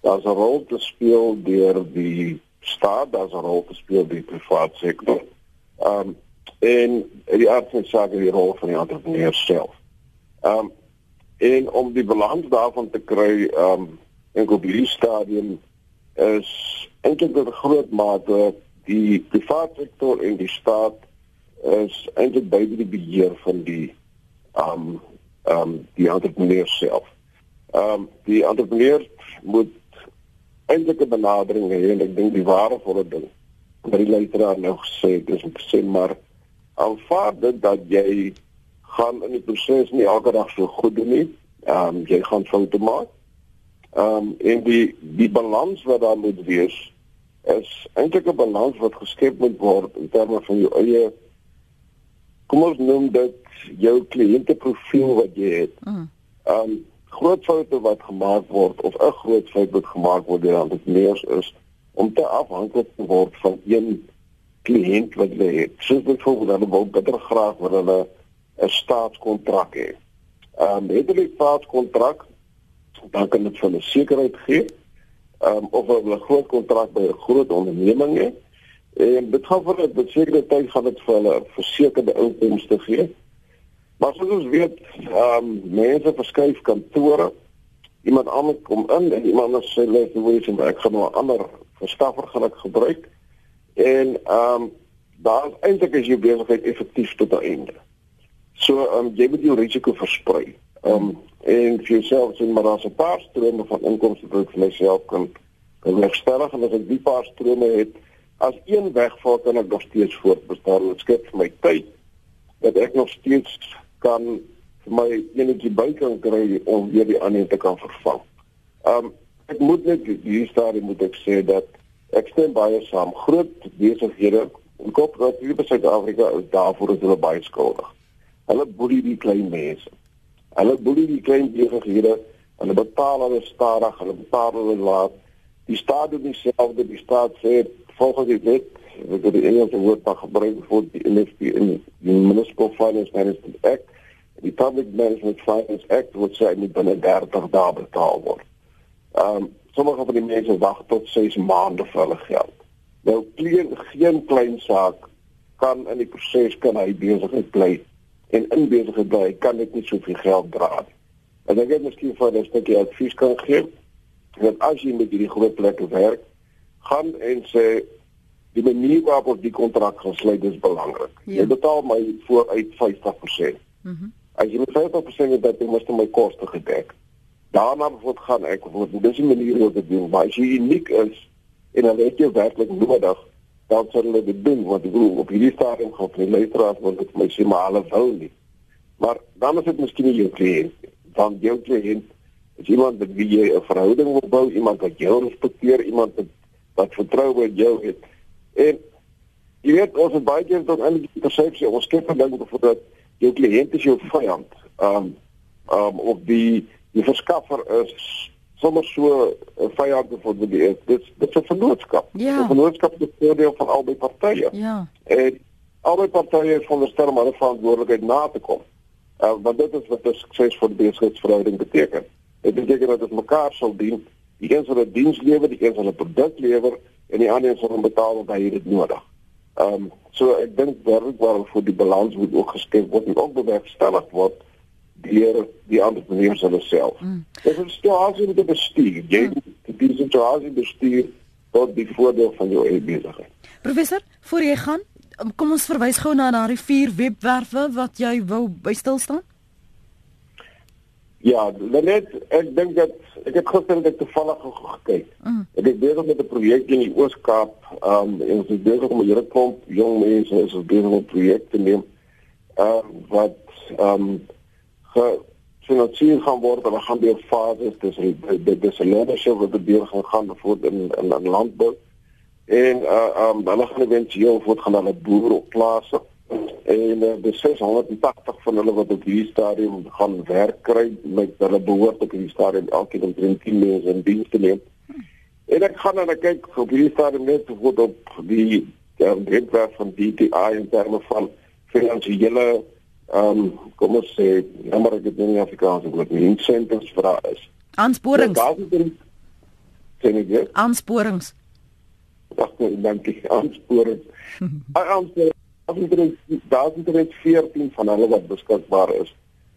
daar's 'n rol te speel deur die staat, daar's 'n rol te speel deur die private sektor. Ehm um, en die aard van sake die rol van die entrepreneur self. Ehm um, en om die balans daarvan te kry um in die stadium is eintlik 'n groot mate die private sektor en die staat is eintlik beide die beheer van die um um die entrepreneur self. Um die entrepreneur moet eintlik 'n benadering hê en ek dink die waardevolle ding wat die leerders nou gesê het is om te sê maar aanvaar dit dat jy gaan in die proses nie elke dag so goed doen nie. Ehm um, jy gaan foute maak. Ehm um, en die die balans wat daar moet wees is eintlik 'n balans wat geskep moet word in terme van jou eie kom ons noem dit jou kliënteprofiel wat jy het. Mm. Ehm um, groot foute wat gemaak word of 'n groot fout wat gemaak word deur entrepreneurs is om te afhanklik te word van een kliënt wat jy het. Soos byvoorbeeld hulle wil beter graag wil hulle 'n staatskontrak hê. Ehm um, het hulle 'n staatskontrak, dan kan dit vir hulle sekerheid gee. Ehm um, of hulle 'n groot kontrak by 'n groot onderneming het en dit gaan vir 'n sekere tyd gaan dit vir hulle versekerde inkomste gee. Maar soos ons weet, ehm um, mense verskuif kantore. Iemand anders kom in en iemand anders sê let weet jy, ek gaan nou 'n ander verskaffer gaan ek gebruik. En ehm um, daar is eintlik as jy besigheid effektief tot 'n einde. So ehm um, jy moet jou risiko versprei. Ehm um, en vir jouself sien maar as 'n paar strome van inkomste wat vir myself kan kan regstellig en as ek die paar strome het as een wegval kan ek nog steeds voortbestaan. Dit skep vir my tyd dat ek nog steeds kan vir my enetjie by kan kry om weer die ander te kan vervang. Um, ek moet net hier en moet ek sê dat ek stem baie saam. Groot besighede in Suid-Afrika is daarvoor is hulle baie skuldig. Hulle boelie die klein mense. Hulle boelie die klein besighede. Hulle betaal hulle stadig, hulle betaal hulle laat. Die staat doen dieselfde. Die staat sê volgens die wet, wat die Engelse woord daar gebruik word, die MFP in die Municipal Finance Management Act, die Public Management Finance Act wat sê nie binne 30 dae betaal word. Ehm um, sommige van die mense wag tot 6 maande vir hulle geld. Nou klein geen klein saak kan in die proses kan hy besigheid bly en in besigheid bly, kan dit nie soveel geld dra nie. En ek het miskien vir 'n stukkie advies kan gee dat as jy met hierdie groot plekke werk, gaan en sê die manier waarop die kontrak gesluit is belangrik. Ja. Jy betaal my vooruit 50%. Mhm. Mm as jy met 50% het, dan moet jy my koste gedek. Daarna word gaan ek word dis 'n manier hoe dit doen, maar as jy uniek is en dan het jy werklik nodig dan sal hulle dit doen want ek glo op hierdie stadium gaan hulle luisteraars want dit my sê maar hulle wou nie. Maar dan is dit miskien jou kliënt van jou kliënt is iemand met wie jy 'n verhouding wil bou, iemand wat jou respekteer, iemand wat, wat vertrou in jou het. En jy weet ons het baie keer tot in die persepsie ons skep dan dink dat jou kliënt is jou vyand. Um um of die die verskaffer is sommer so 'n vyand vir die is. Dit dit is 'n vennootskap. Ja. 'n Vennootskap is voordeel van albei partye. Ja. En albei partye het veronderstel om hulle verantwoordelikheid na te kom. Uh, want dit is wat 'n suksesvolle besigheidsverhouding beteken. Dit beteken dat ons mekaar sal dien. Die een sal 'n diens lewer, die een sal 'n produk lewer en die ander sal hom betaal wat hy dit nodig. Ehm um, so ek dink werklik waar vir die balans moet ook geskep word en ook bewerkstellig word deur die entrepreneurs hulle self. Mm. Dit is 'n situasie met 'n bestuur. Jy mm. moet die situasie bestuur tot die voordeel van jou eie besigheid. Professor, voor jy gaan, um, kom ons verwys gou na daardie vier webwerwe wat jy wou by stil staan. Ja, net ek dink dat ek het gister net toevallig gekyk. Mm. Ek het besig met 'n projek in die Oos-Kaap. Um en ons is besig om 'n hele klomp jong mense is besig om 'n projek te neem. Um wat um gefinansier gaan word en gaan deur fases dis die dis 'n leadership wat deur gaan gaan voor in in, in landbou. En uh um dan gaan eventueel voortgaan na 'n boer op plase en uh, die 680 van hulle wat op hierdie stadium gaan werk kry met hulle behoort op hierdie stadium elkeen om 10 mense in diens te neem. En ek gaan dan kyk op hierdie stadium net hoe op die wetwerk van DTI in terme van finansiële ehm um, kom ons sê jammer ek het nie Afrikaans gehoor nie incentives daar is. Aansporings. Sien jy? Aansporings. Wag net, dankie. Aansporings. Aansporings daar is dit 14 van hulle wat beskikbaar is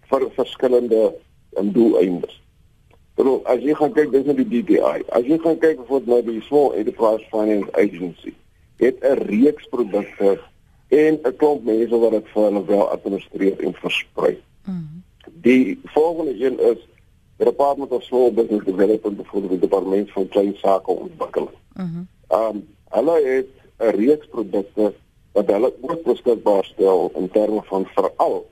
vir verskillende um, doeleindes. Bedoel, as jy gaan kyk dis net die DTI. As jy gaan kyk vir nou die Small Enterprise Finance Agency, het 'n reeks produkte en 'n klomp mense wat dit vir hulle wel administreer en versprei. Mm -hmm. Die volgende een is die Department of Small Business Development vir die Departement van Klein Sake Ontwikkeling. Mhm. Mm um hulle het 'n reeks produkte wat hulle ook beskikbaar stel in terme van veral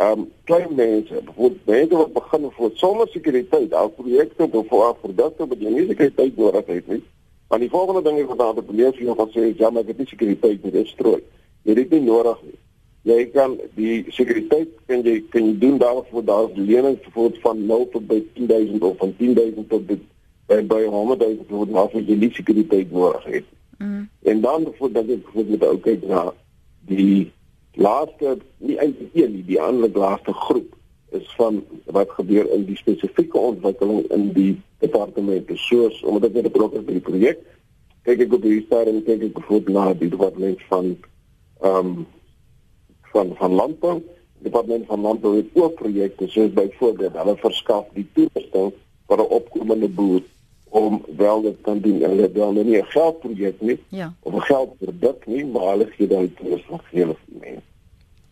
um, klein mense, bijvoorbeeld mense wat begin vir sonder sekuriteit, al projekte of vir produkte wat jy nie sekuriteit nodig het nie. Want die volgende ding is wat daar te lees hier wat sê ja, maar dit is sekuriteit nie, dit is strooi. Jy het dit nie nodig nie. Jy kan die sekuriteit kan jy kan jy doen daarvoor daar lenings bijvoorbeeld van 0 tot by 10000 of van 10000 tot by by 100000 voor maar as jy nie sekuriteit nodig het. Mm. En dan voordat ek voordat ek kyk na die laaste nie eintlik een nie, die ander laaste groep is van wat gebeur in die spesifieke ontwikkeling in die departement soos omdat ek betrokke is by die projek kyk ek op die stadium kyk ek bijvoorbeeld na die departement van ehm um, van van landbou departement van landbou het ook projekte soos byvoorbeeld hulle verskaf die toerusting vir 'n opkomende boer om wel dit kan doen. Hulle het wel nie 'n geldprojek nie. Ja. Of 'n geldproduk nie, maar hulle gee dan toe vir hele mense.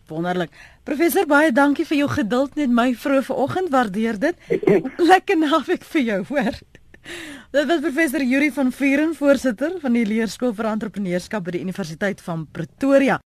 Wonderlik. Professor baie dankie vir jou geduld net my vroeë vanoggend. Waardeer dit. Lekker naweek vir jou, hoor. Dit was professor Yuri van Vuren, voorsitter van die leerskool vir entrepreneurskap by die Universiteit van Pretoria.